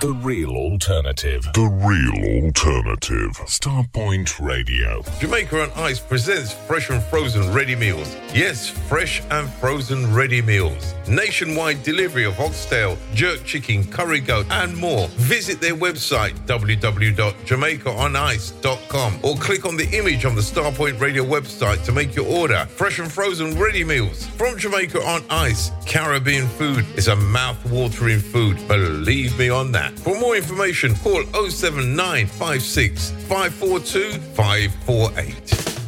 The real alternative. The real alternative. Starpoint Radio. Jamaica on Ice presents fresh and frozen ready meals. Yes, fresh and frozen ready meals. Nationwide delivery of oxtail, jerk chicken, curry goat, and more. Visit their website www.jamaicaonice.com or click on the image on the Starpoint Radio website to make your order. Fresh and frozen ready meals from Jamaica on Ice. Caribbean food is a mouth-watering food. Believe me on that. For more information, call 07956 542 548.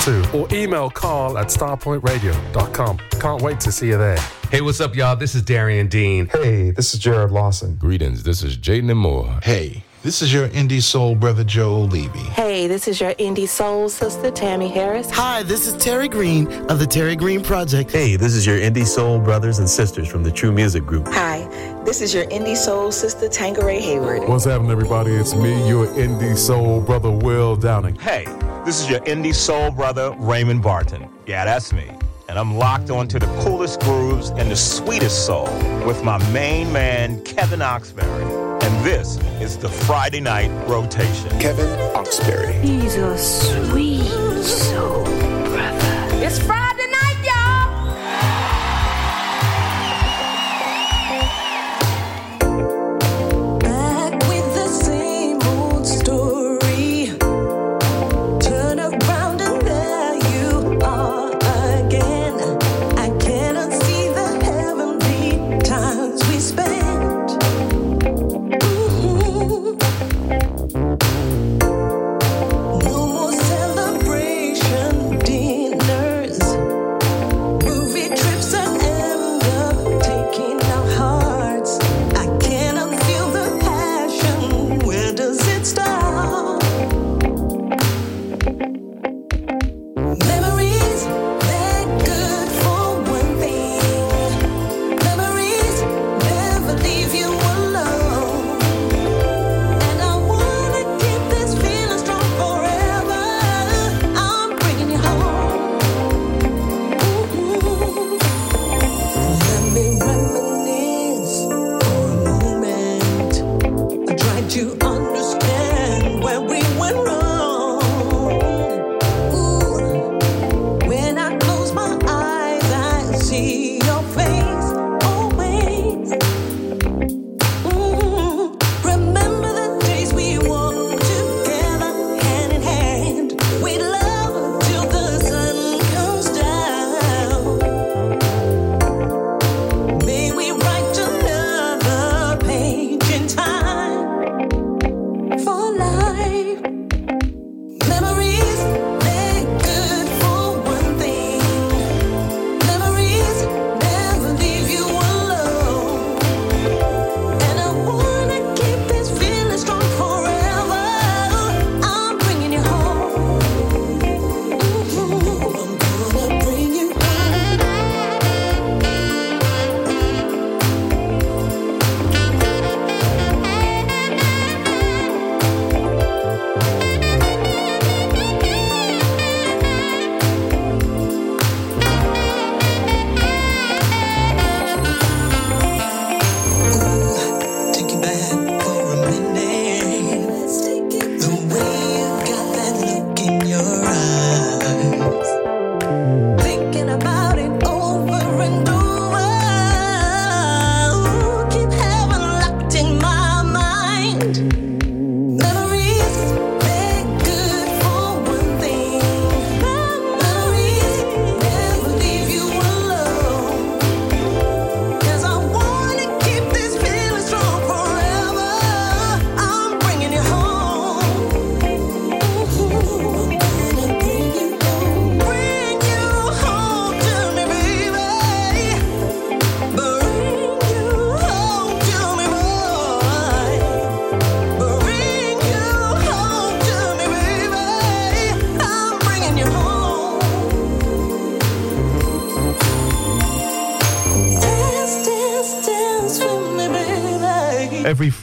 762 or email carl at starpointradio.com. Can't wait to see you there. Hey, what's up, y'all? This is Darian Dean. Hey, this is Jared Lawson. Greetings, this is Jaden Moore. Hey, this is your indie soul brother Joe Levy. Hey, this is your indie soul sister Tammy Harris. Hi, this is Terry Green of the Terry Green Project. Hey, this is your indie soul brothers and sisters from the True Music Group. Hi, this is your indie soul sister Tangeray Hayward. What's happening, everybody? It's me, your indie soul brother Will Downing. Hey, this is your indie soul brother Raymond Barton. Yeah, that's me. And I'm locked onto the coolest grooves and the sweetest soul with my main man, Kevin Oxberry. And this is the Friday night rotation. Kevin Oxberry. He's a sweet soul brother. It's Friday night,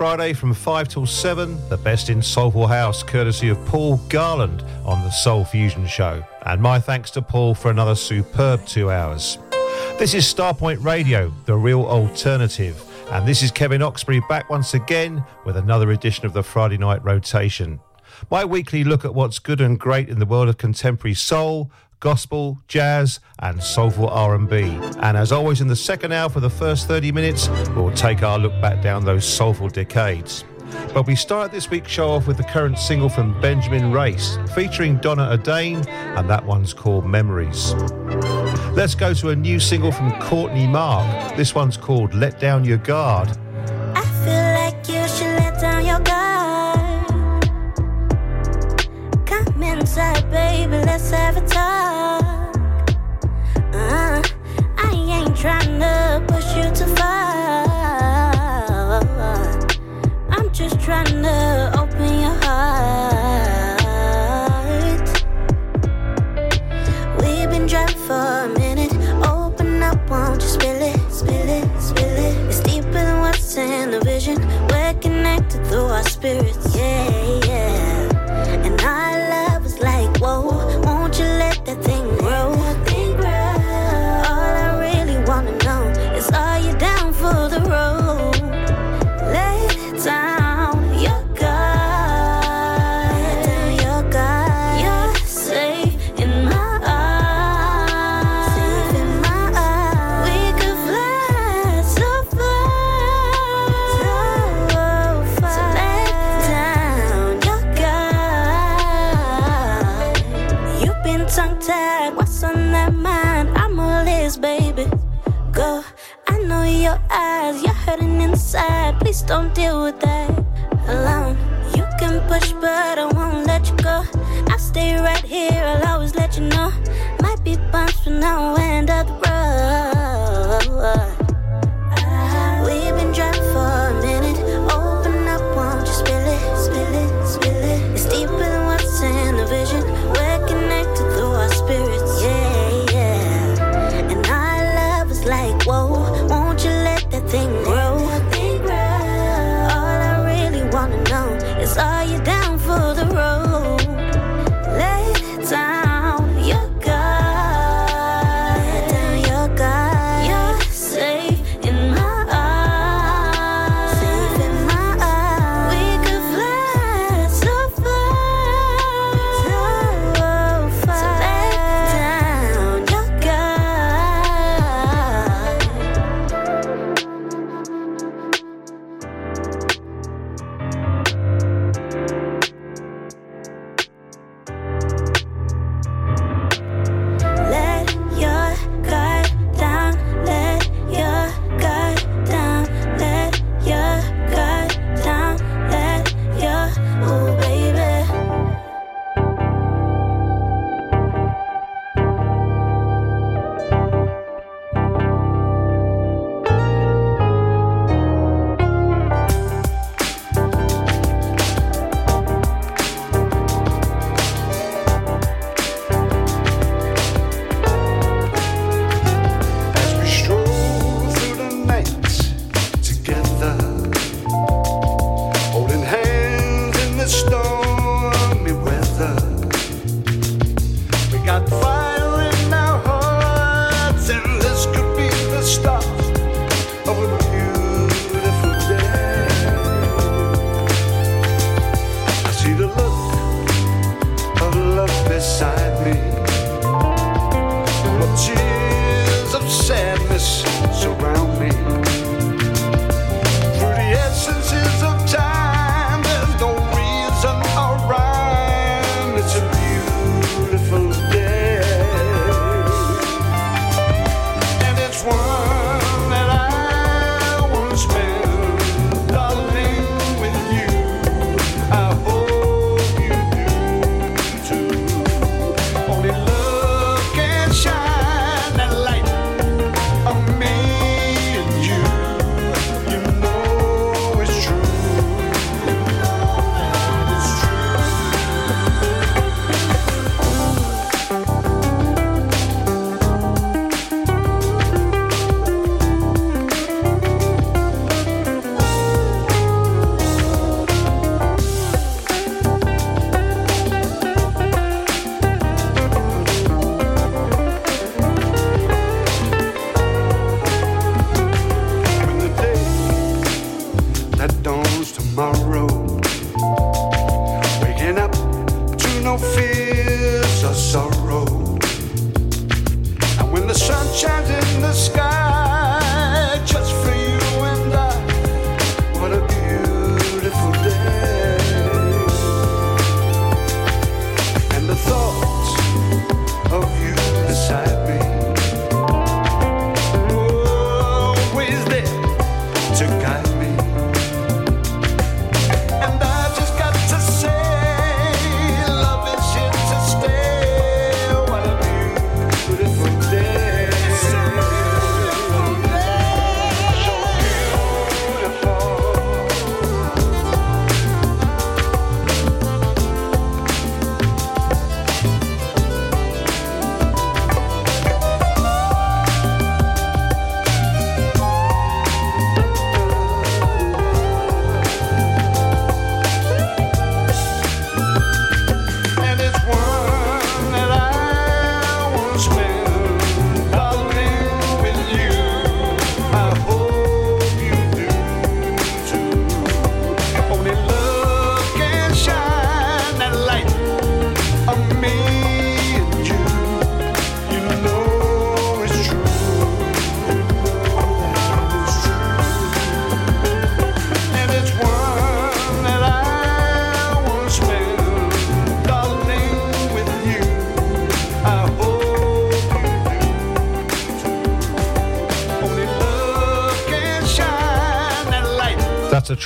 Friday from 5 till 7, the best in Soulful House, courtesy of Paul Garland on the Soul Fusion Show. And my thanks to Paul for another superb two hours. This is Starpoint Radio, the real alternative. And this is Kevin Oxberry back once again with another edition of the Friday Night Rotation. My weekly look at what's good and great in the world of contemporary soul, gospel, jazz, and soulful R&B. And as always, in the second hour for the first 30 minutes, we'll take our look back down those soulful decades. But we start this week's show off with the current single from Benjamin Race, featuring Donna Adain, and that one's called Memories. Let's go to a new single from Courtney Mark. This one's called Let Down Your Guard. Don't deal with that alone. You can push, but I won't let you go. I'll stay right here, I'll always let you know. Might be bumps for now and up the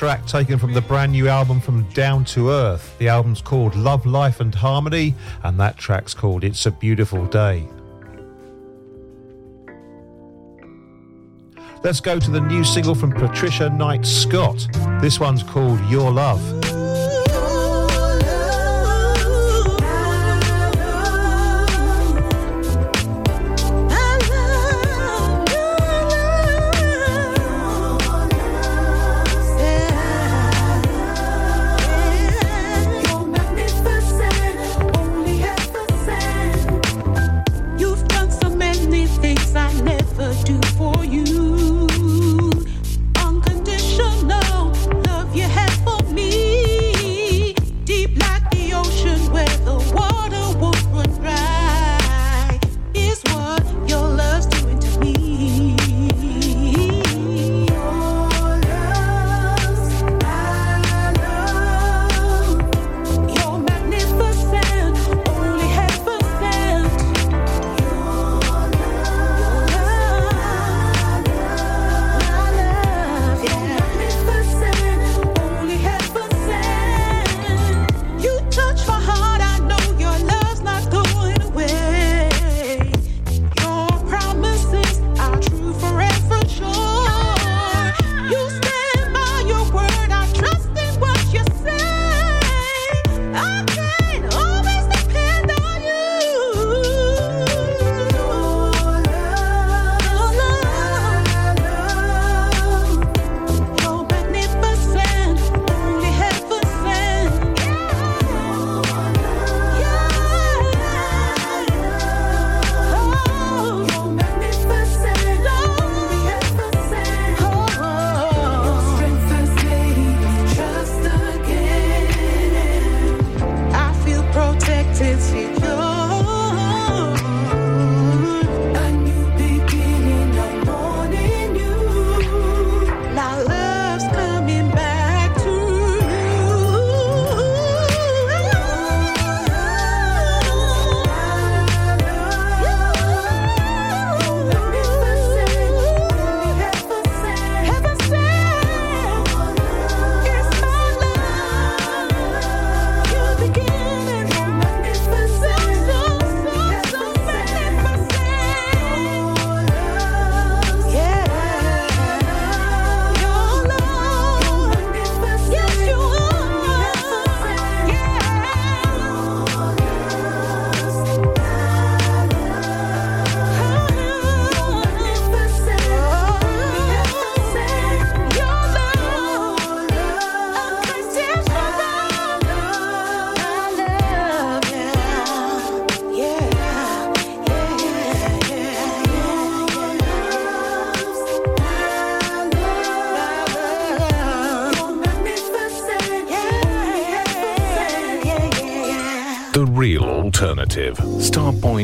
track taken from the brand new album from Down to Earth. The album's called Love, Life and Harmony, and that track's called It's a Beautiful Day. Let's go to the new single from Patricia Knight Scott. This one's called Your Love.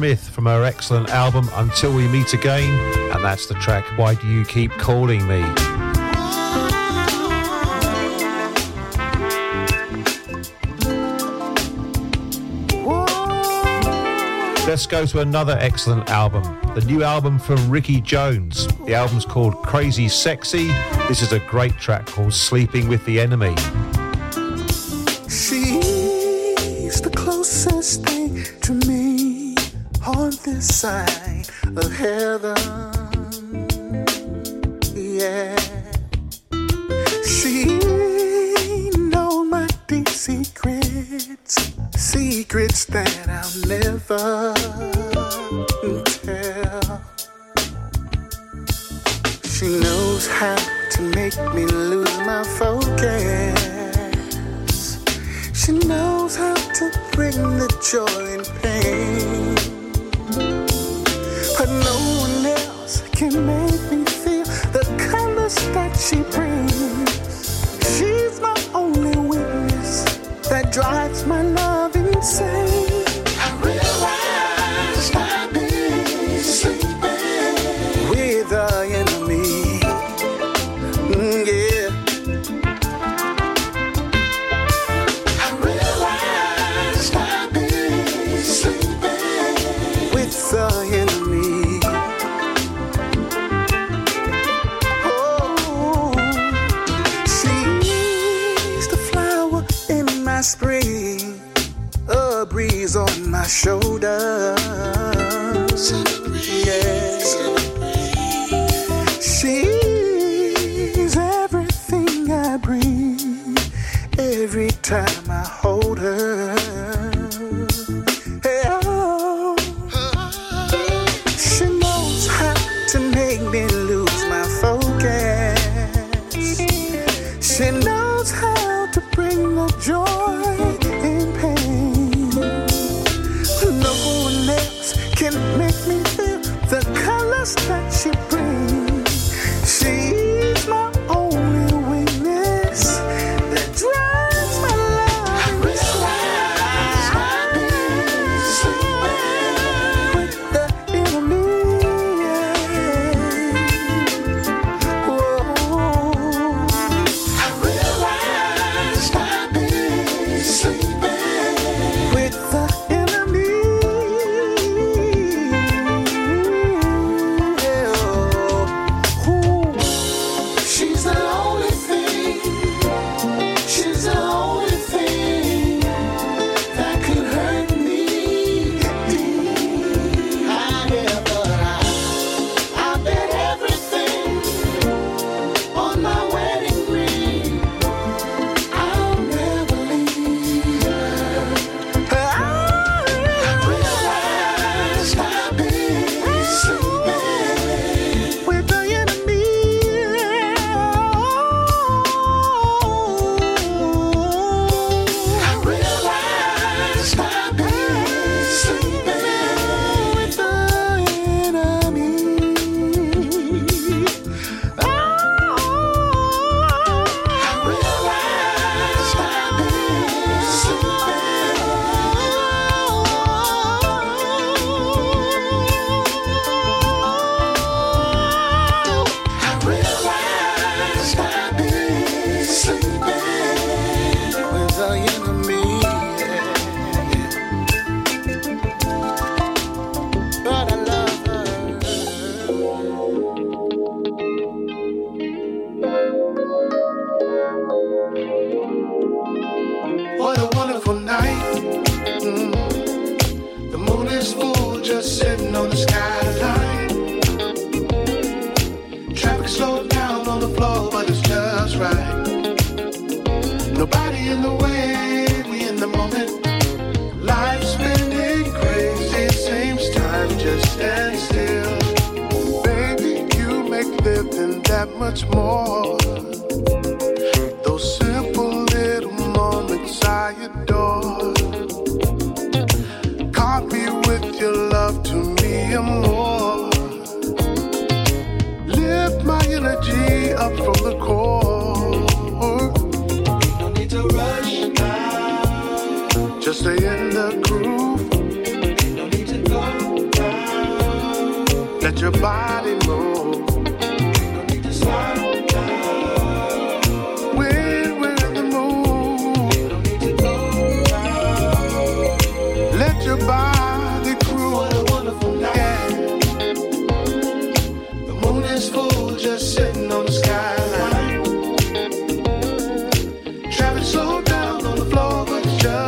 Smith from her excellent album Until We Meet Again, and that's the track Why Do You Keep Calling Me? Let's go to another excellent album, the new album from Ricky Jones. The album's called Crazy Sexy. This is a great track called Sleeping with the Enemy. A breeze on my shoulders. Yes. She's everything I breathe every time.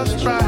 just try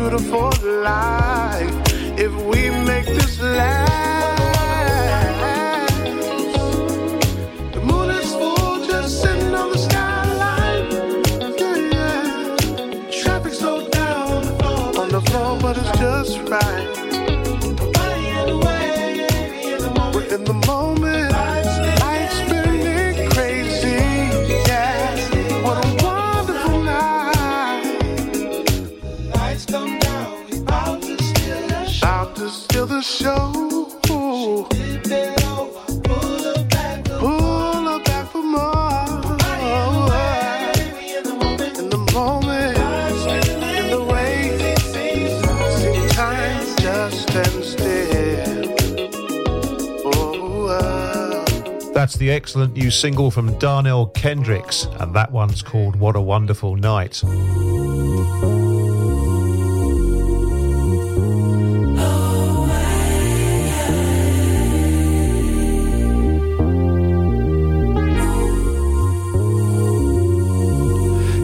beautiful life if we make this last. That's the excellent new single from Darnell Kendricks, and that one's called What a Wonderful Night.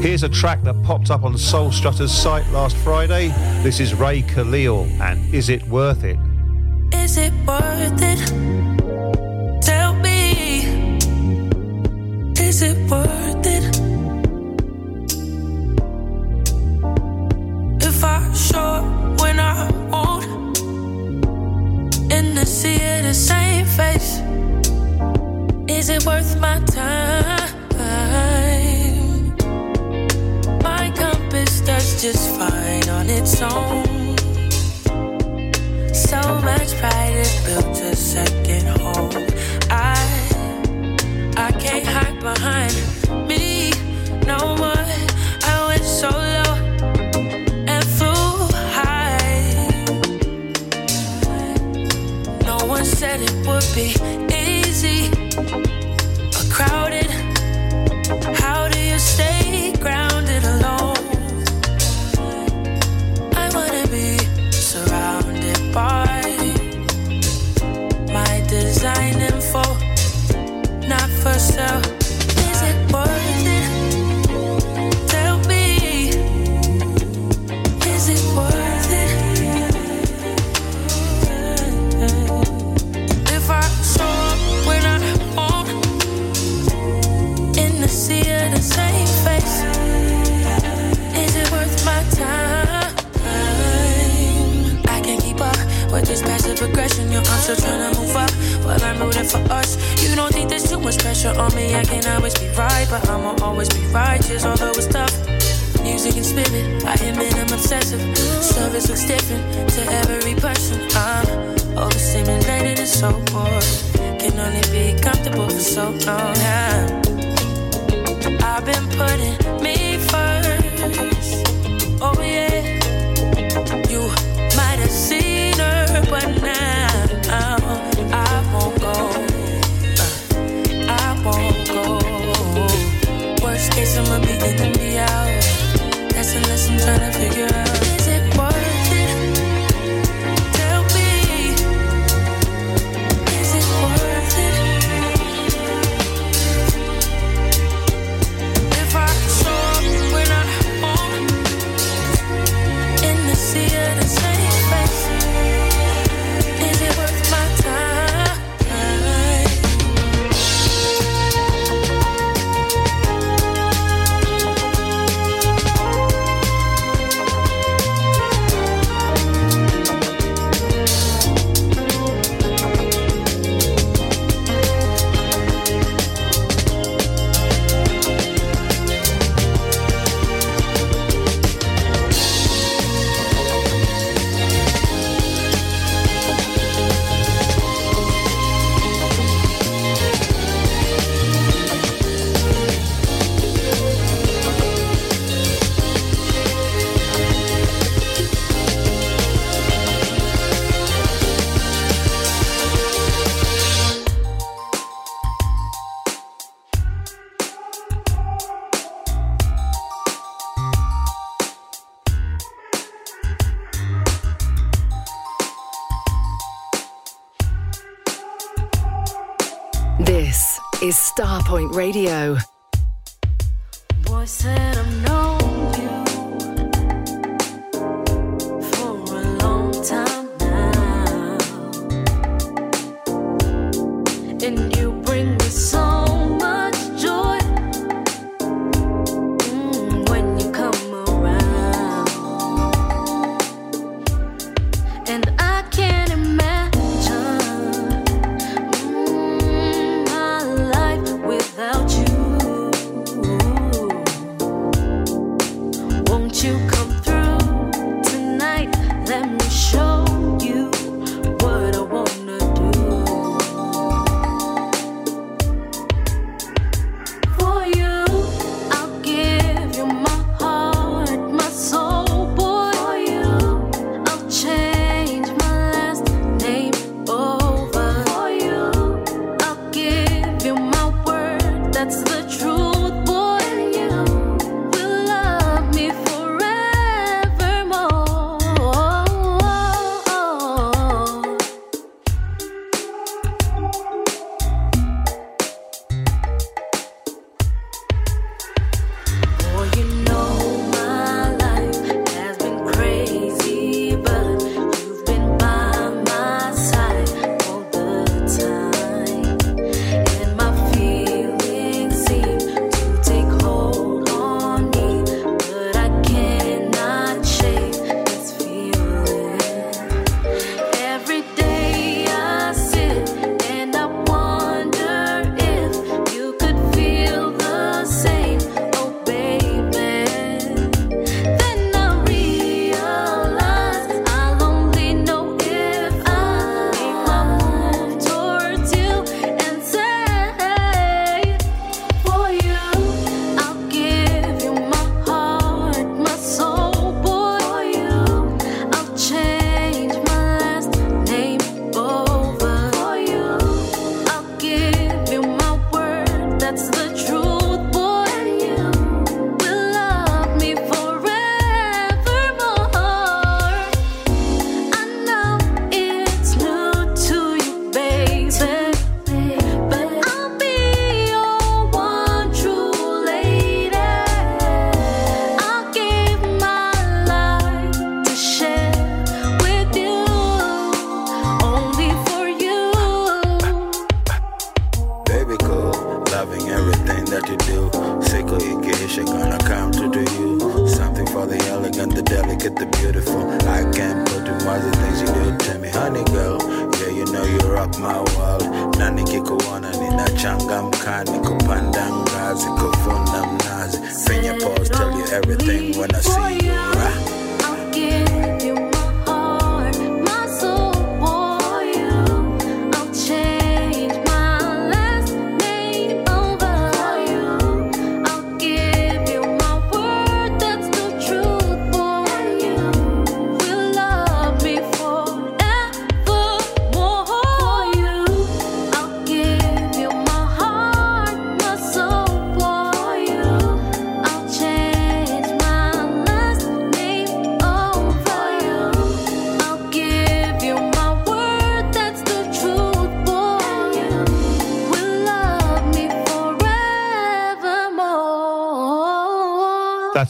Here's a track that popped up on Soul Strutter's site last Friday. This is Ray Khalil and Is It Worth It? Is it worth it? word Starpoint Radio.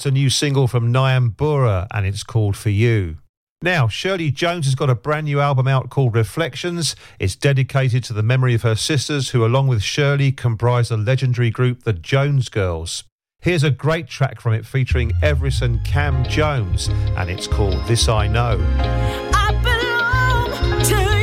A new single from Nyambura and it's called For You. Now, Shirley Jones has got a brand new album out called Reflections. It's dedicated to the memory of her sisters, who, along with Shirley, comprise the legendary group the Jones Girls. Here's a great track from it featuring Everest and Cam Jones, and it's called This I Know. I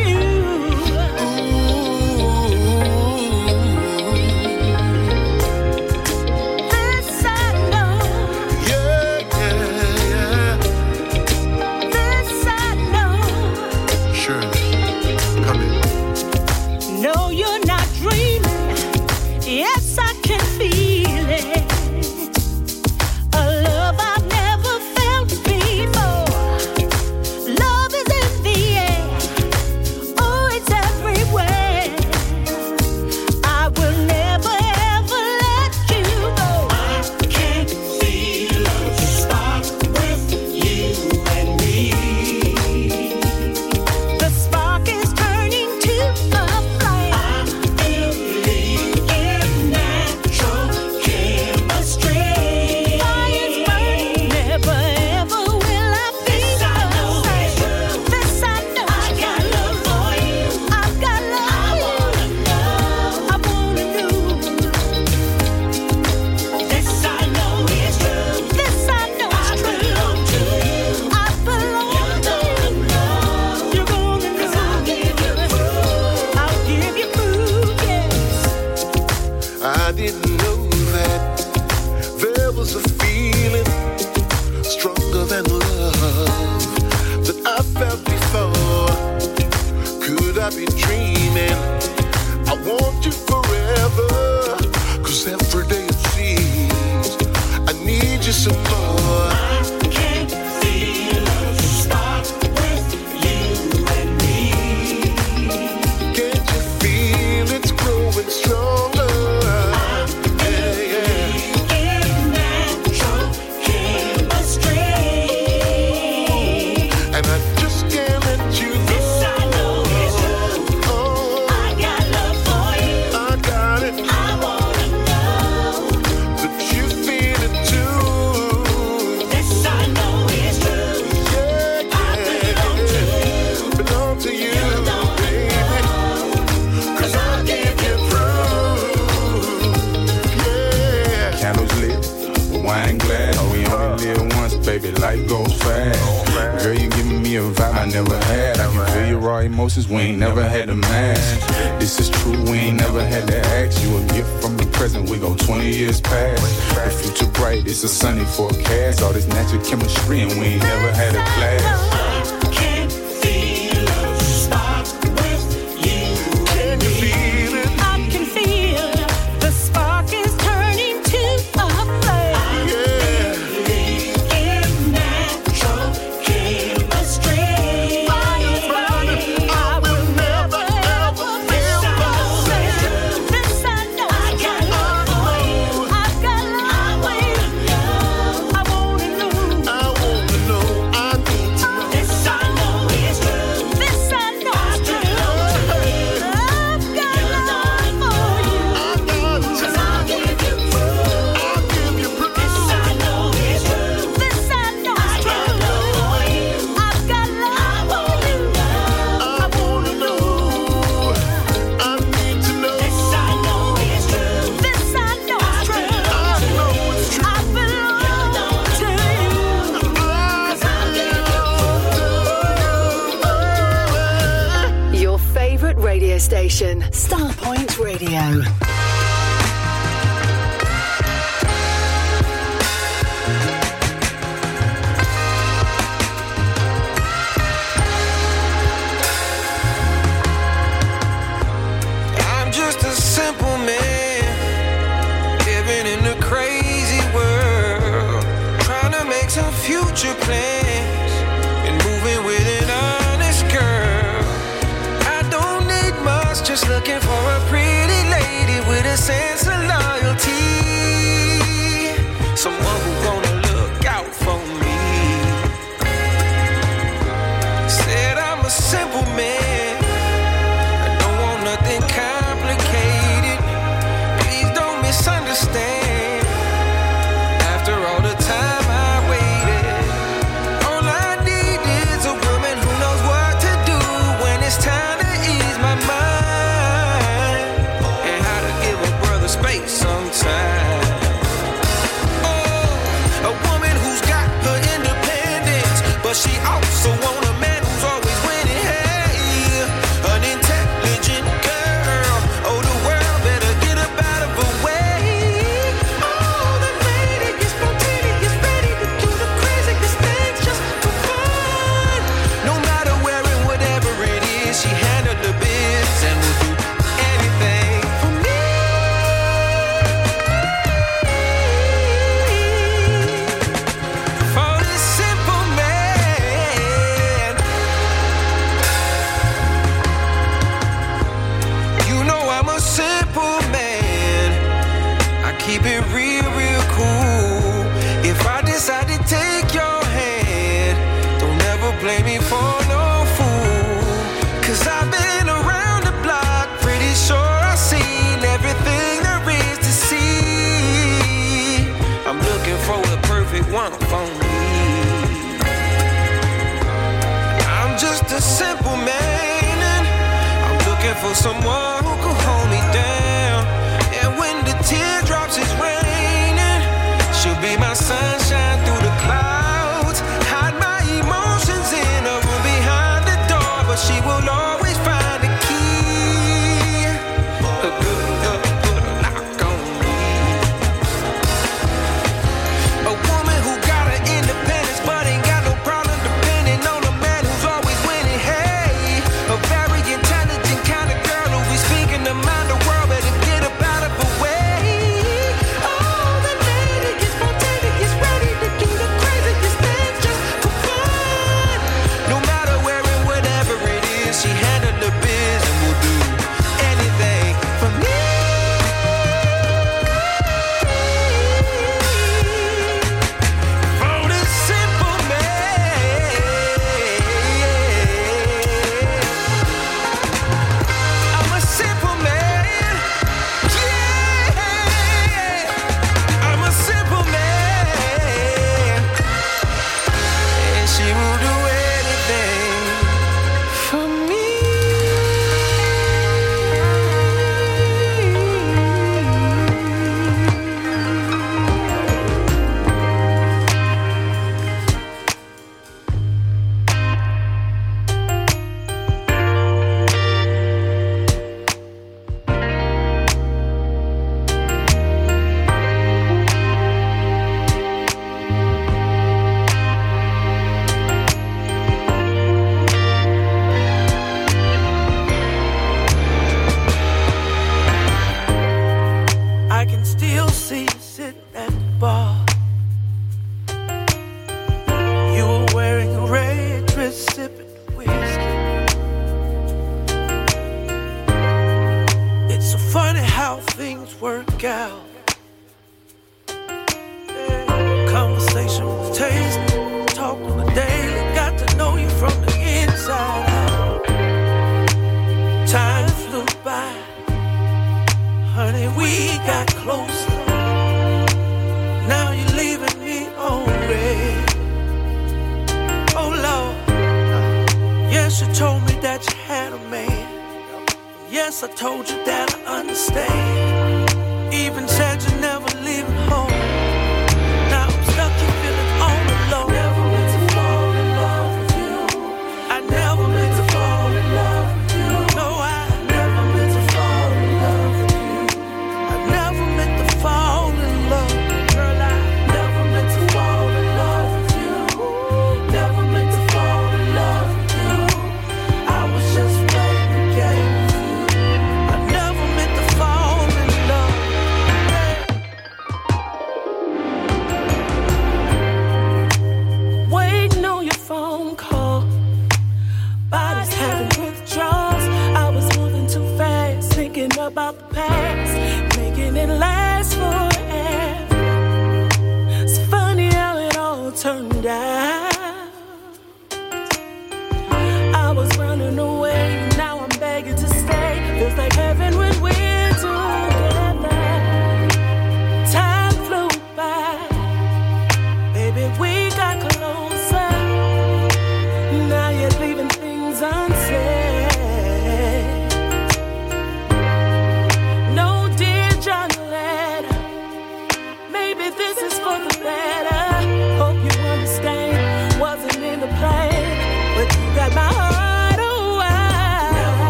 for someone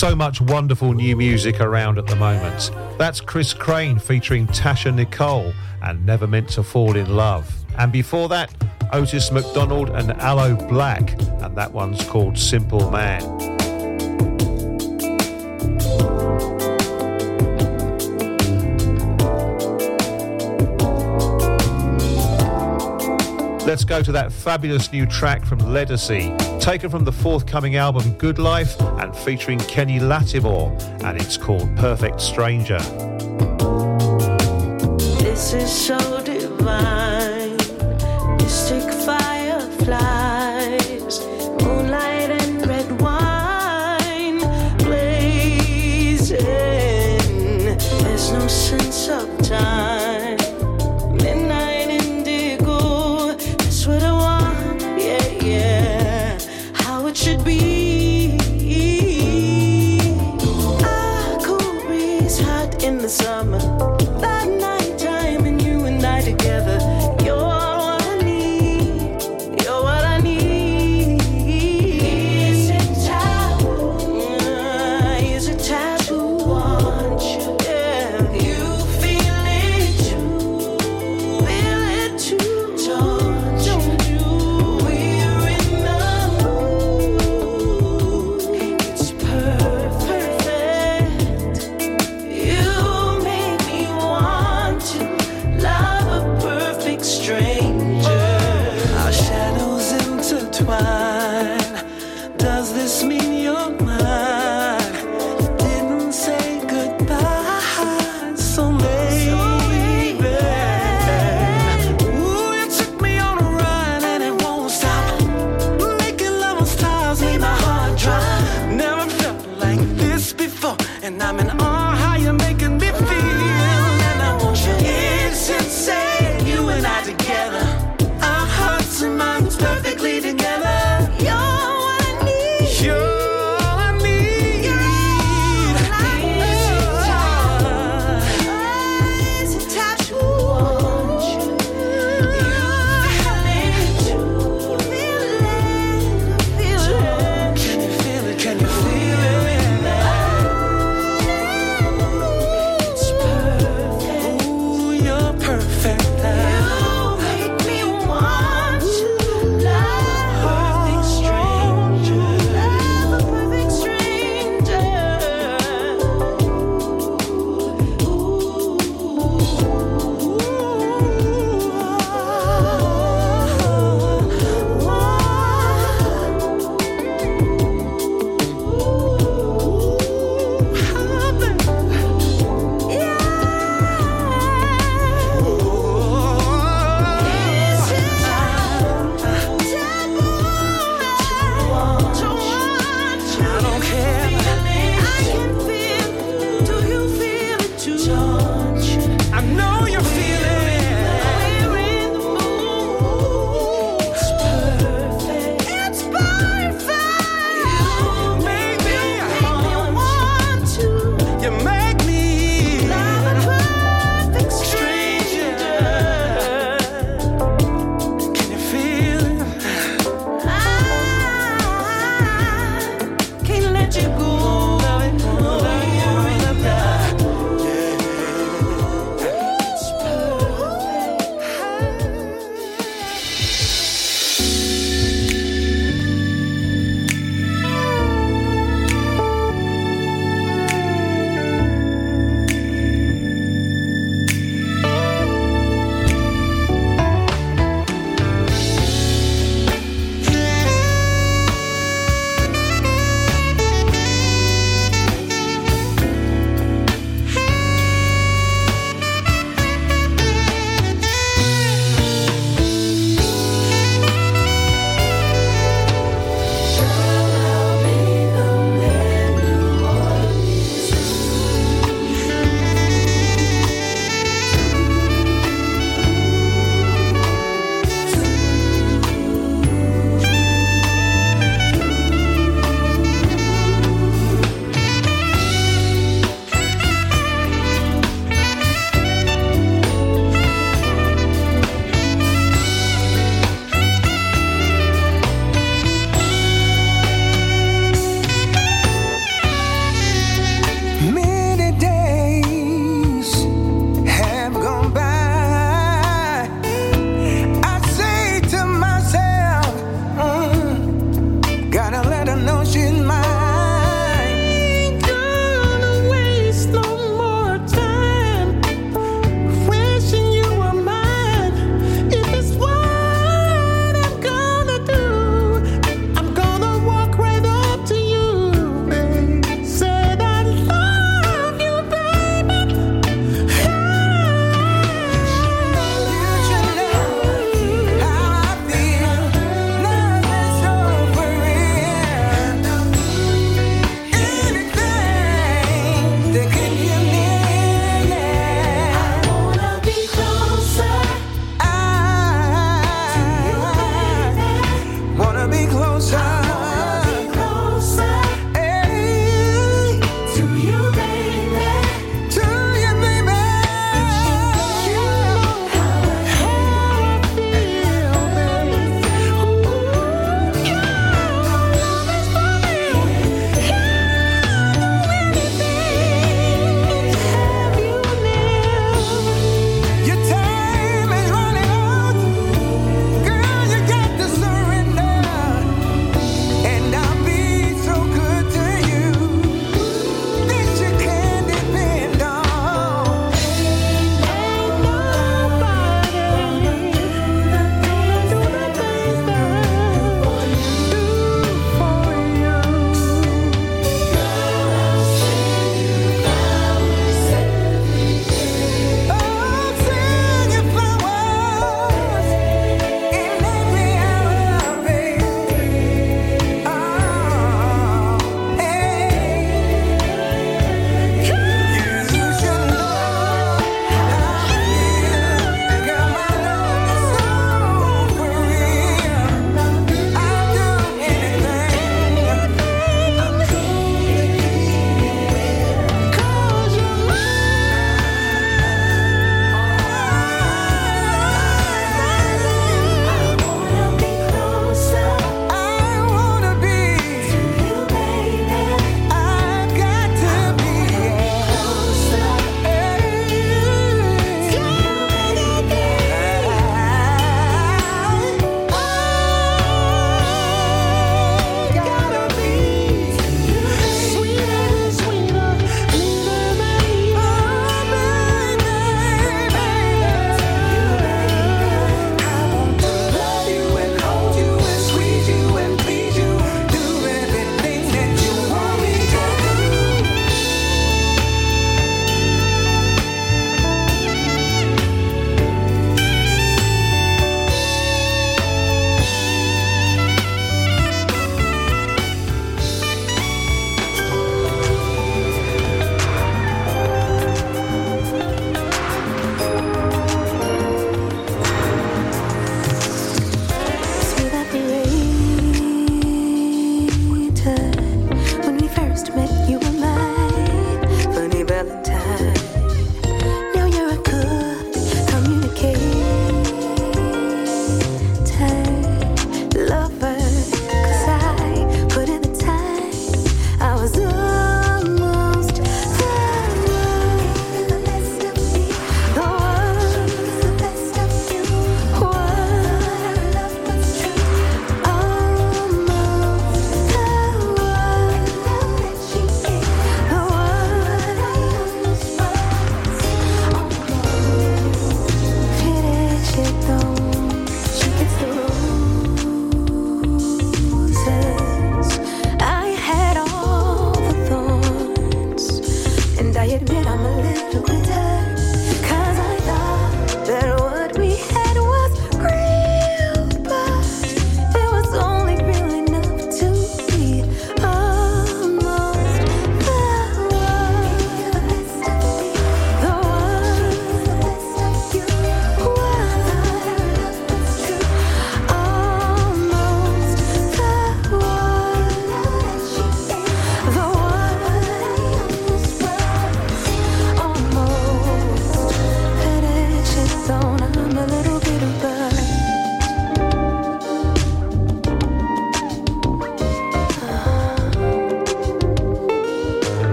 so much wonderful new music around at the moment. That's Chris Crane featuring Tasha Nicole and Never Meant to Fall in Love. And before that, Otis McDonald and Aloe Blacc, and that one's called Simple Man. Let's go to that fabulous new track from Legacy, taken from the forthcoming album Good Life featuring Kenny Lattimore, and it's called Perfect Stranger. This is so divine.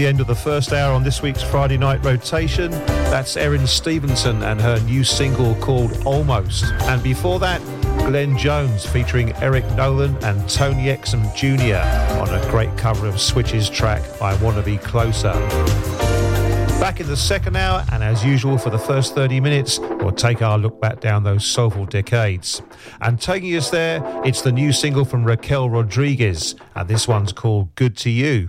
The end of the first hour on this week's Friday night rotation, that's Erin Stevenson and her new single called Almost. And before that, Glenn Jones featuring Eric Nolan and Tony Exum Jr. on a great cover of Switch's track I Wanna Be Closer. Back in the second hour, and as usual for the first 30 minutes, we'll take our look back down those soulful decades. And taking us there, it's the new single from Raquel Rodriguez, and this one's called Good to You.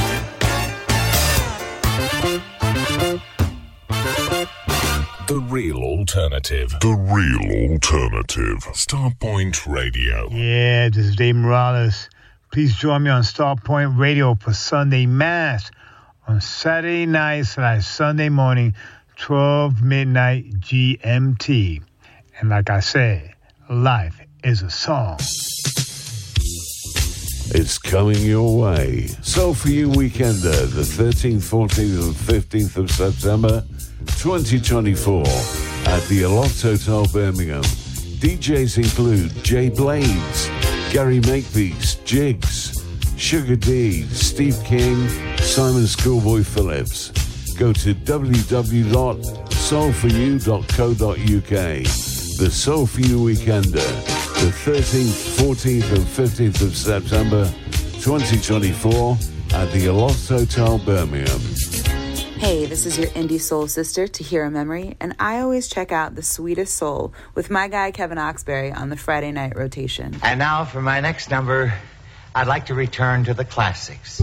The real alternative. The real alternative. Starpoint Radio. Yeah, this is Dave Morales. Please join me on Starpoint Radio for Sunday Mass on Saturday night slash Sunday morning, 12 midnight GMT. And like I said, life is a song. It's coming your way. So for you weekender, the 13th, 14th and 15th of September 2024 at the Aloft Hotel Birmingham. DJs include Jay Blades, Gary Makepeace, Jigs, Sugar D, Steve King, Simon Schoolboy Phillips. Go to www.soulforyou.co.uk. The Soul For You Weekender, the 13th, 14th and 15th of September 2024 at the Aloft Hotel Birmingham. Hey, this is your indie soul sister, Tahira Memory, and I always check out The Sweetest Soul with my guy Kevin Oxberry on the Friday night rotation. And now for my next number, I'd like to return to the classics.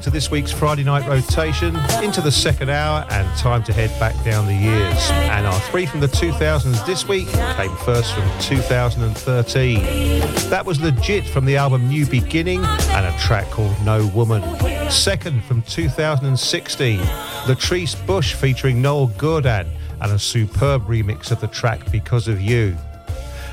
Back to this week's Friday night rotation into the second hour and time to head back down the years. And our three from the 2000s this week came first from 2013. That was Legit from the album New Beginning and a track called No Woman. Second from 2016, Latrice Bush featuring Noel Gourdin and a superb remix of the track Because of You.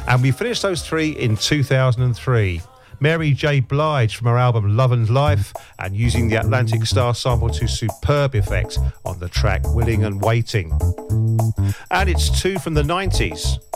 And we finished those three in 2003. Mary J. Blige from her album Love and Life and using the Atlantic Starr sample to superb effect on the track Willing and Waiting. And it's two from the 90s.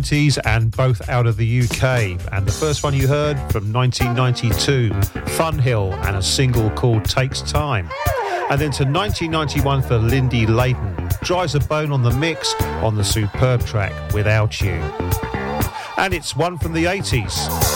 90s and both out of the UK. And the first one you heard from 1992, Fun Hill and a single called Takes Time. And then to 1991 for Lindy Layton, Driza Bone on the mix on the superb track Without You. And it's one from the 80s.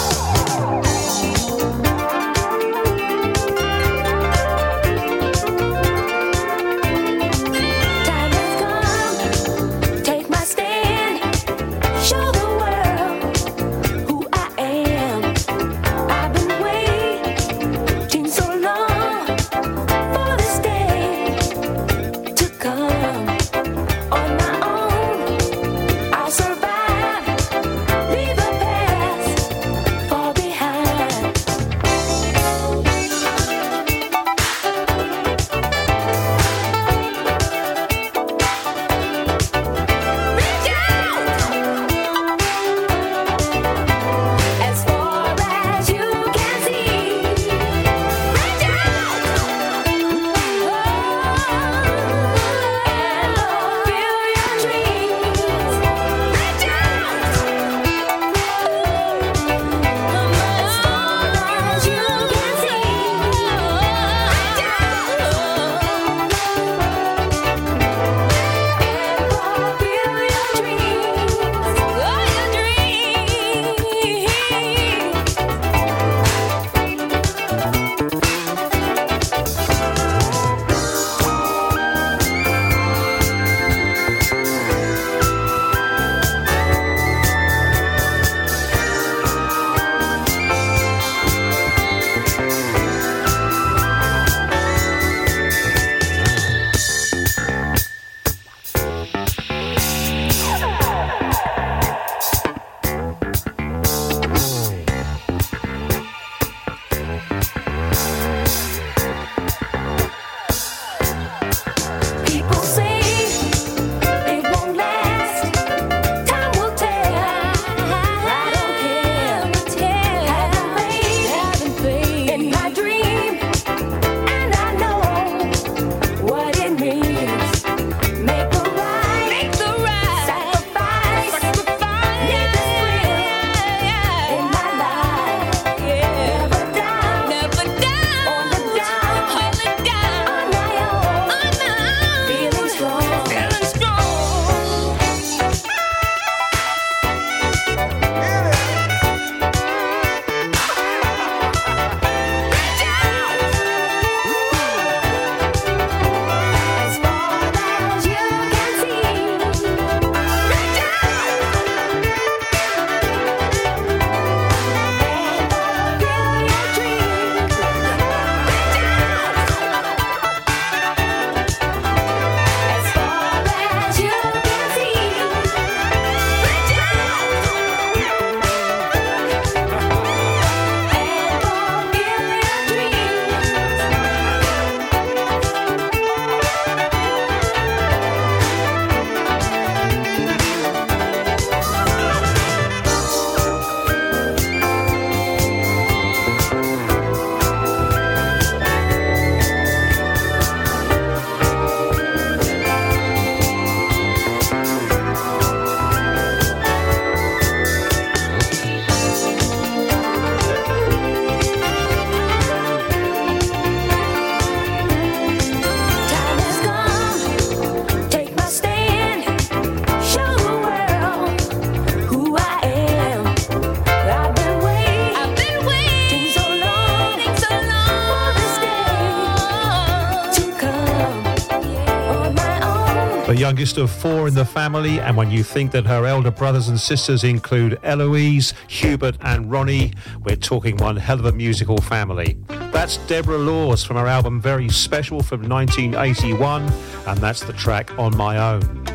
Youngest of four in the family, and when you think that her elder brothers and sisters include Eloise, Hubert, and Ronnie, we're talking one hell of a musical family. That's Deborah Laws from her album Very Special from 1981, and that's the track On My Own.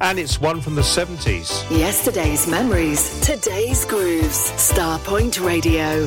And it's one from the 70s. Yesterday's memories, today's grooves. Starpoint Radio.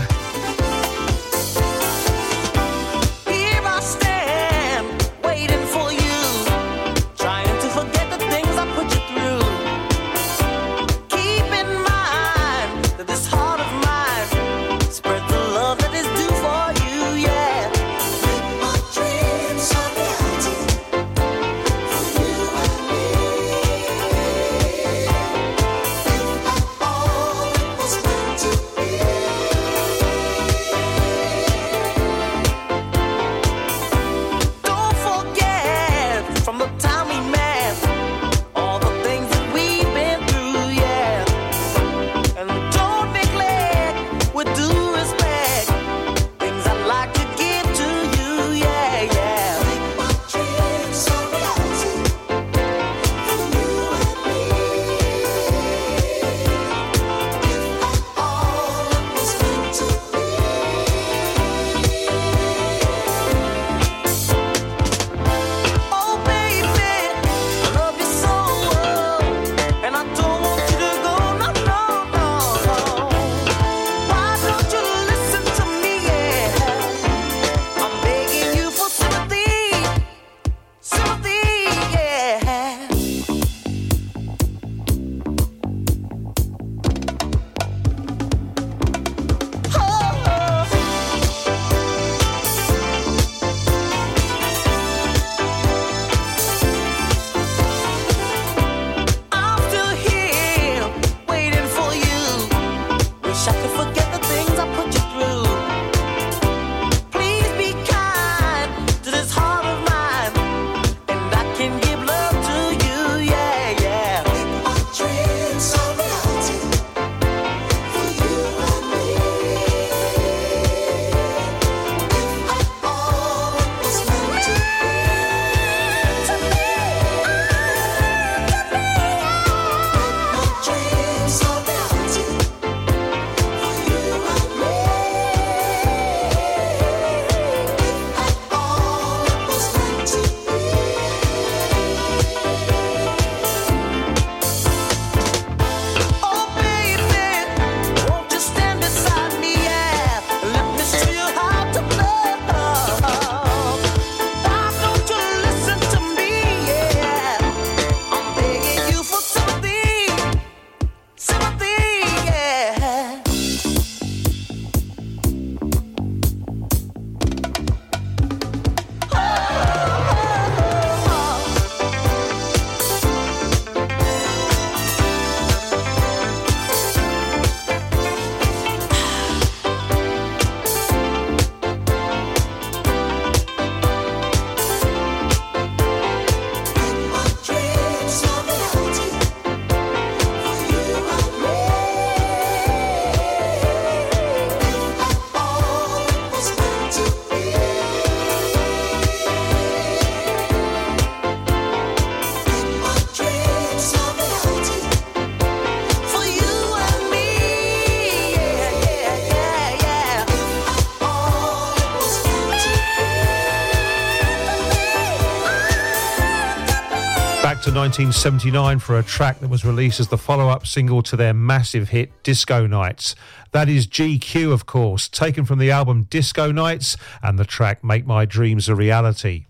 1979 for a track that was released as the follow up single to their massive hit Disco Nights. That is GQ, of course, taken from the album Disco Nights and the track Make My Dreams a Reality.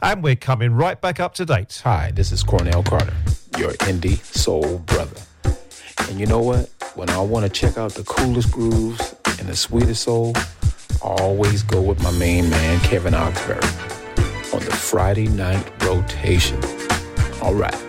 And we're coming right back up to date. Hi, this is Cornell Carter, your indie soul brother. And you know what? When I want to check out the coolest grooves and the sweetest soul, I always go with my main man, Kevin Oxberry, on the Friday night rotation. All right.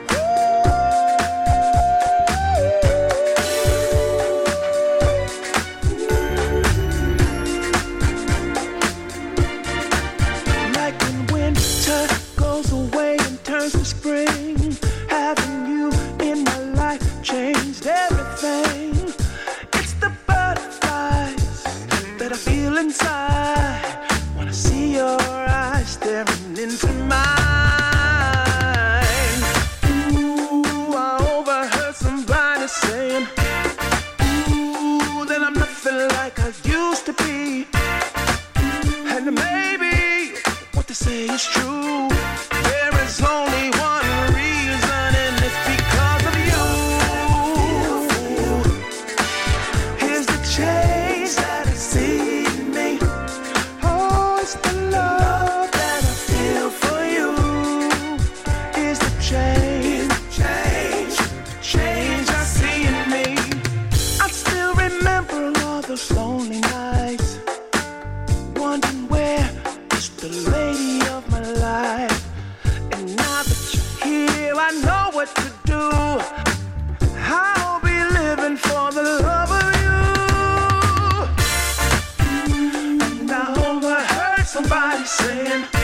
saying?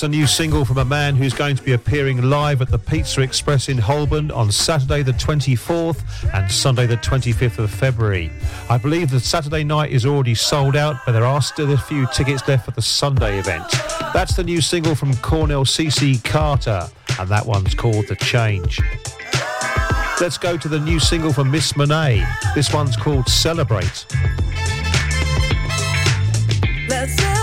It's a new single from a man who's going to be appearing live at the Pizza Express in Holborn on Saturday the 24th and Sunday the 25th of February. I believe the Saturday night is already sold out, but there are still a few tickets left for the Sunday event. That's the new single from Cornell CC Carter, and that one's called The Change. Let's go to the new single from Miss Monet. This one's called Celebrate. Let's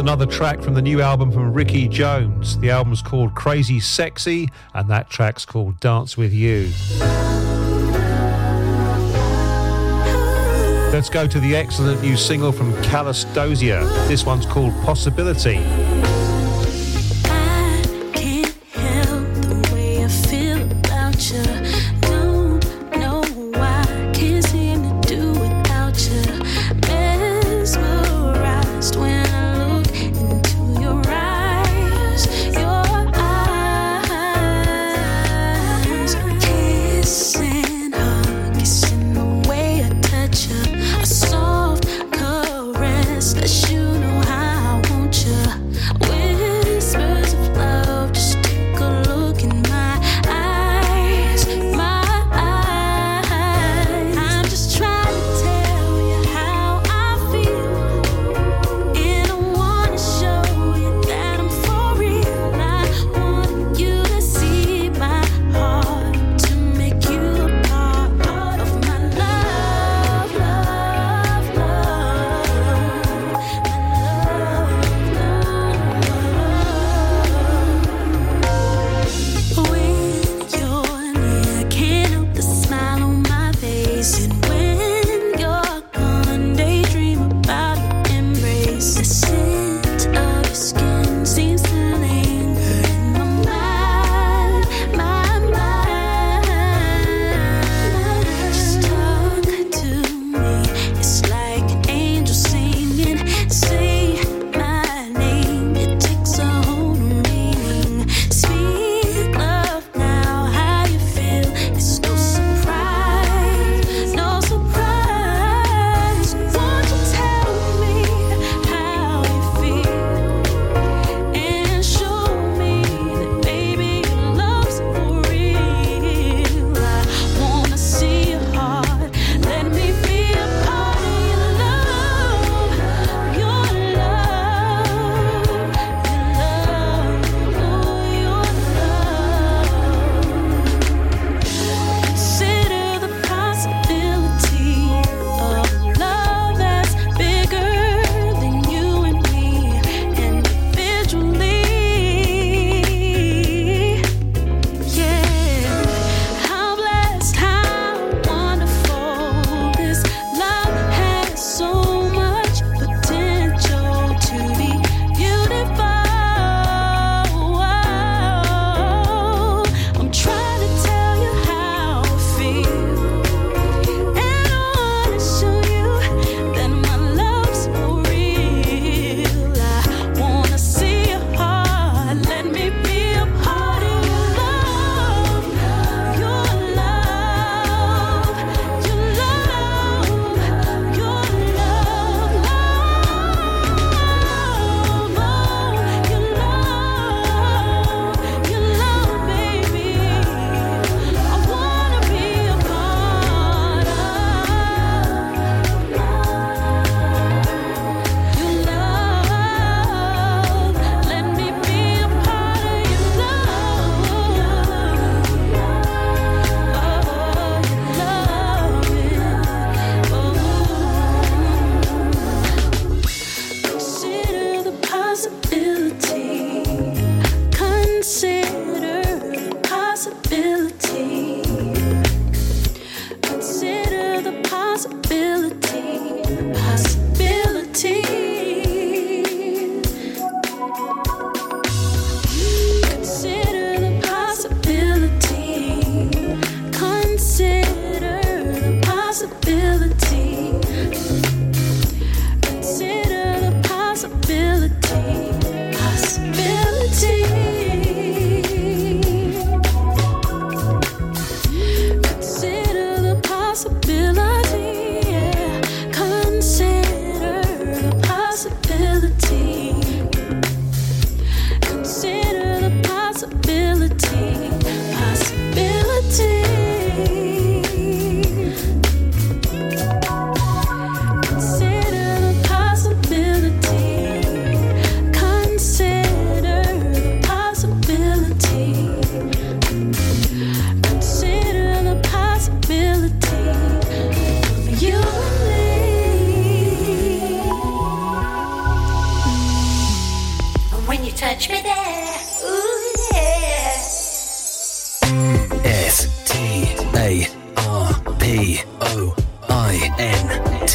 another track from the new album from Ricky Jones. The album's called Crazy Sexy, and that track's called Dance With You. Let's go to the excellent new single from Callus Dozier. This one's called Possibility.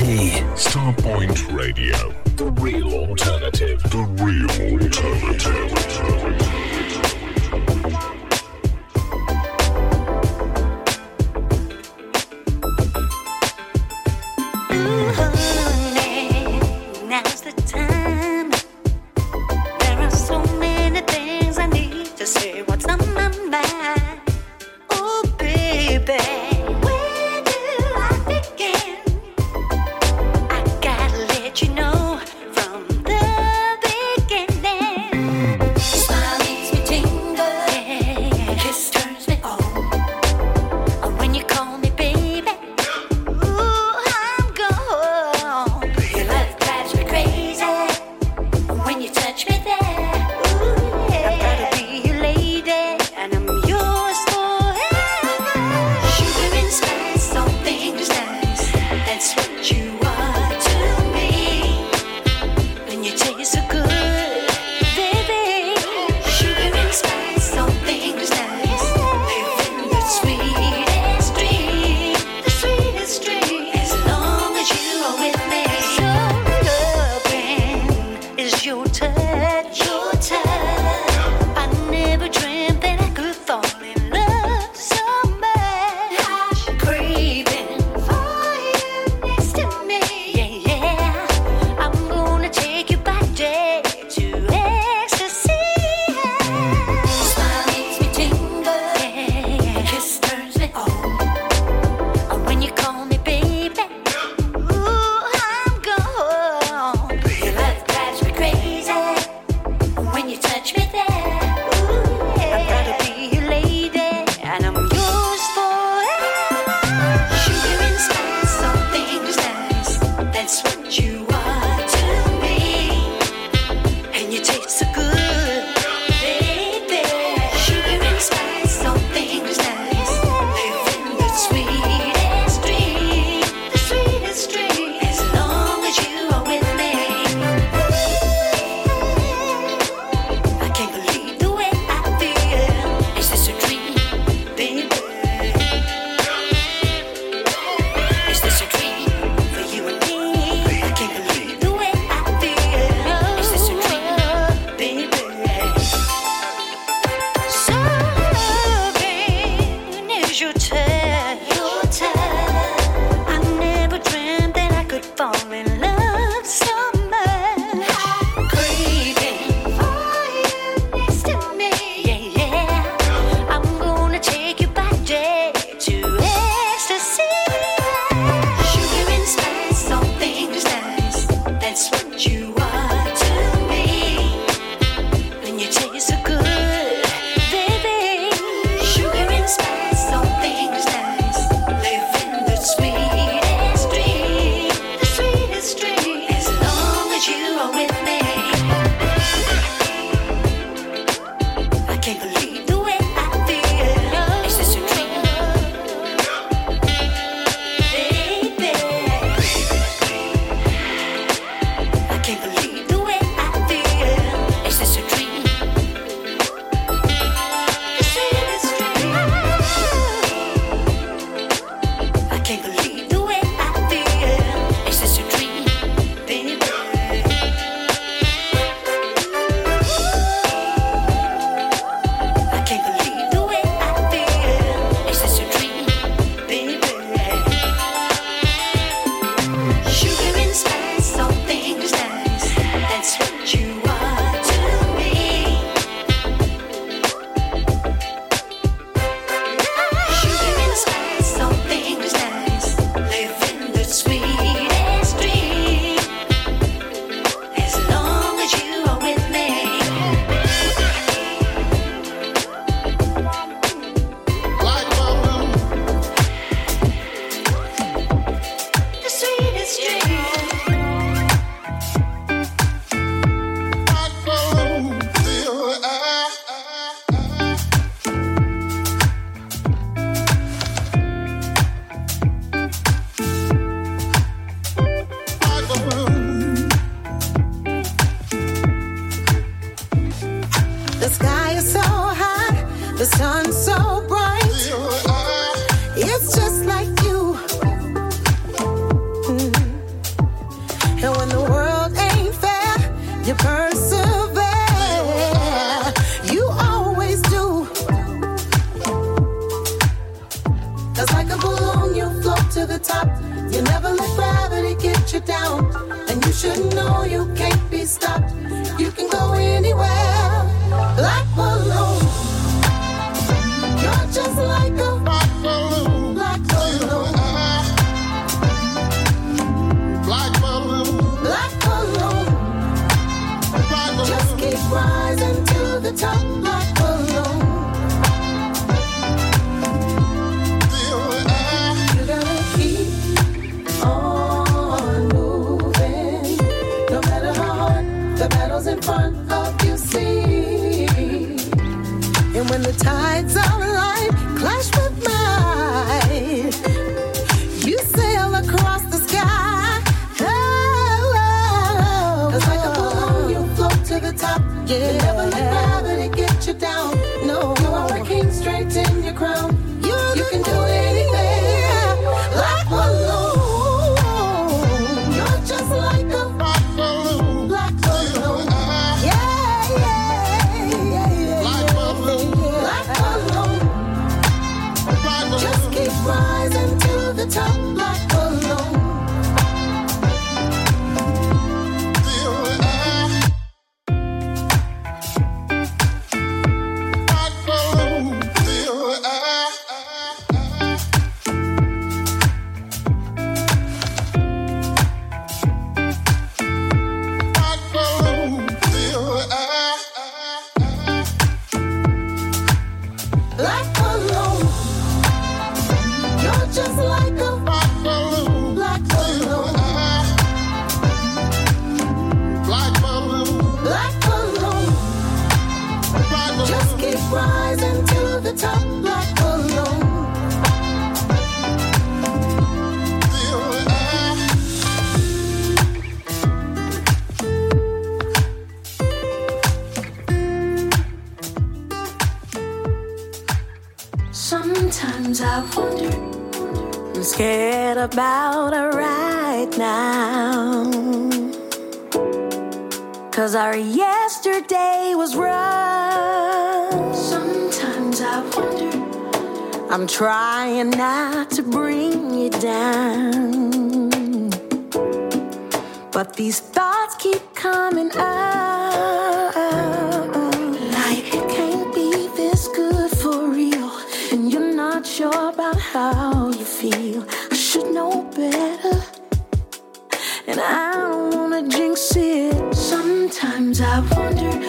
Starpoint Radio. The real alternative. The real alternative. forget about her right now. Cause our yesterday was rough. Sometimes I wonder. I'm trying not to bring you down. But these thoughts keep coming up. Sometimes I wonder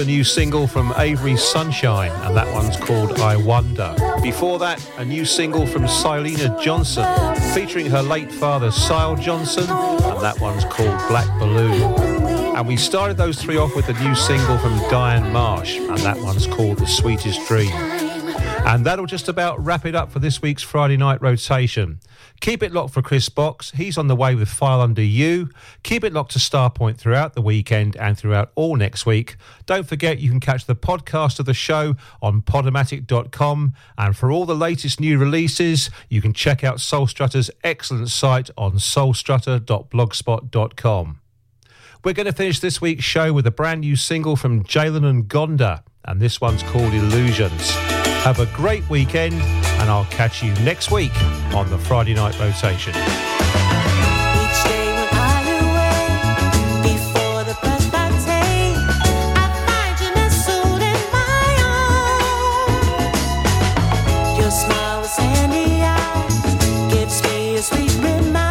the new single from Avery Sunshine, and that one's called I Wonder. Before that, a new single from Syleena Johnson, featuring her late father, Syl Johnson, and that one's called Black Balloon. And we started those three off with a new single from Diane Marsh, and that one's called The Sweetest Dream. And that'll just about wrap it up for this week's Friday night rotation. Keep it locked for Chris Box. He's on the way with File Under You. Keep it locked to Starpoint throughout the weekend and throughout all next week. Don't forget you can catch the podcast of the show on podomatic.com. And for all the latest new releases, you can check out Soul Strutter's excellent site on soulstrutter.blogspot.com. We're going to finish this week's show with a brand new single from Jalen N'Gonda, and this one's called Illusions. Have a great weekend, and I'll catch you next week on the Friday Night Rotation.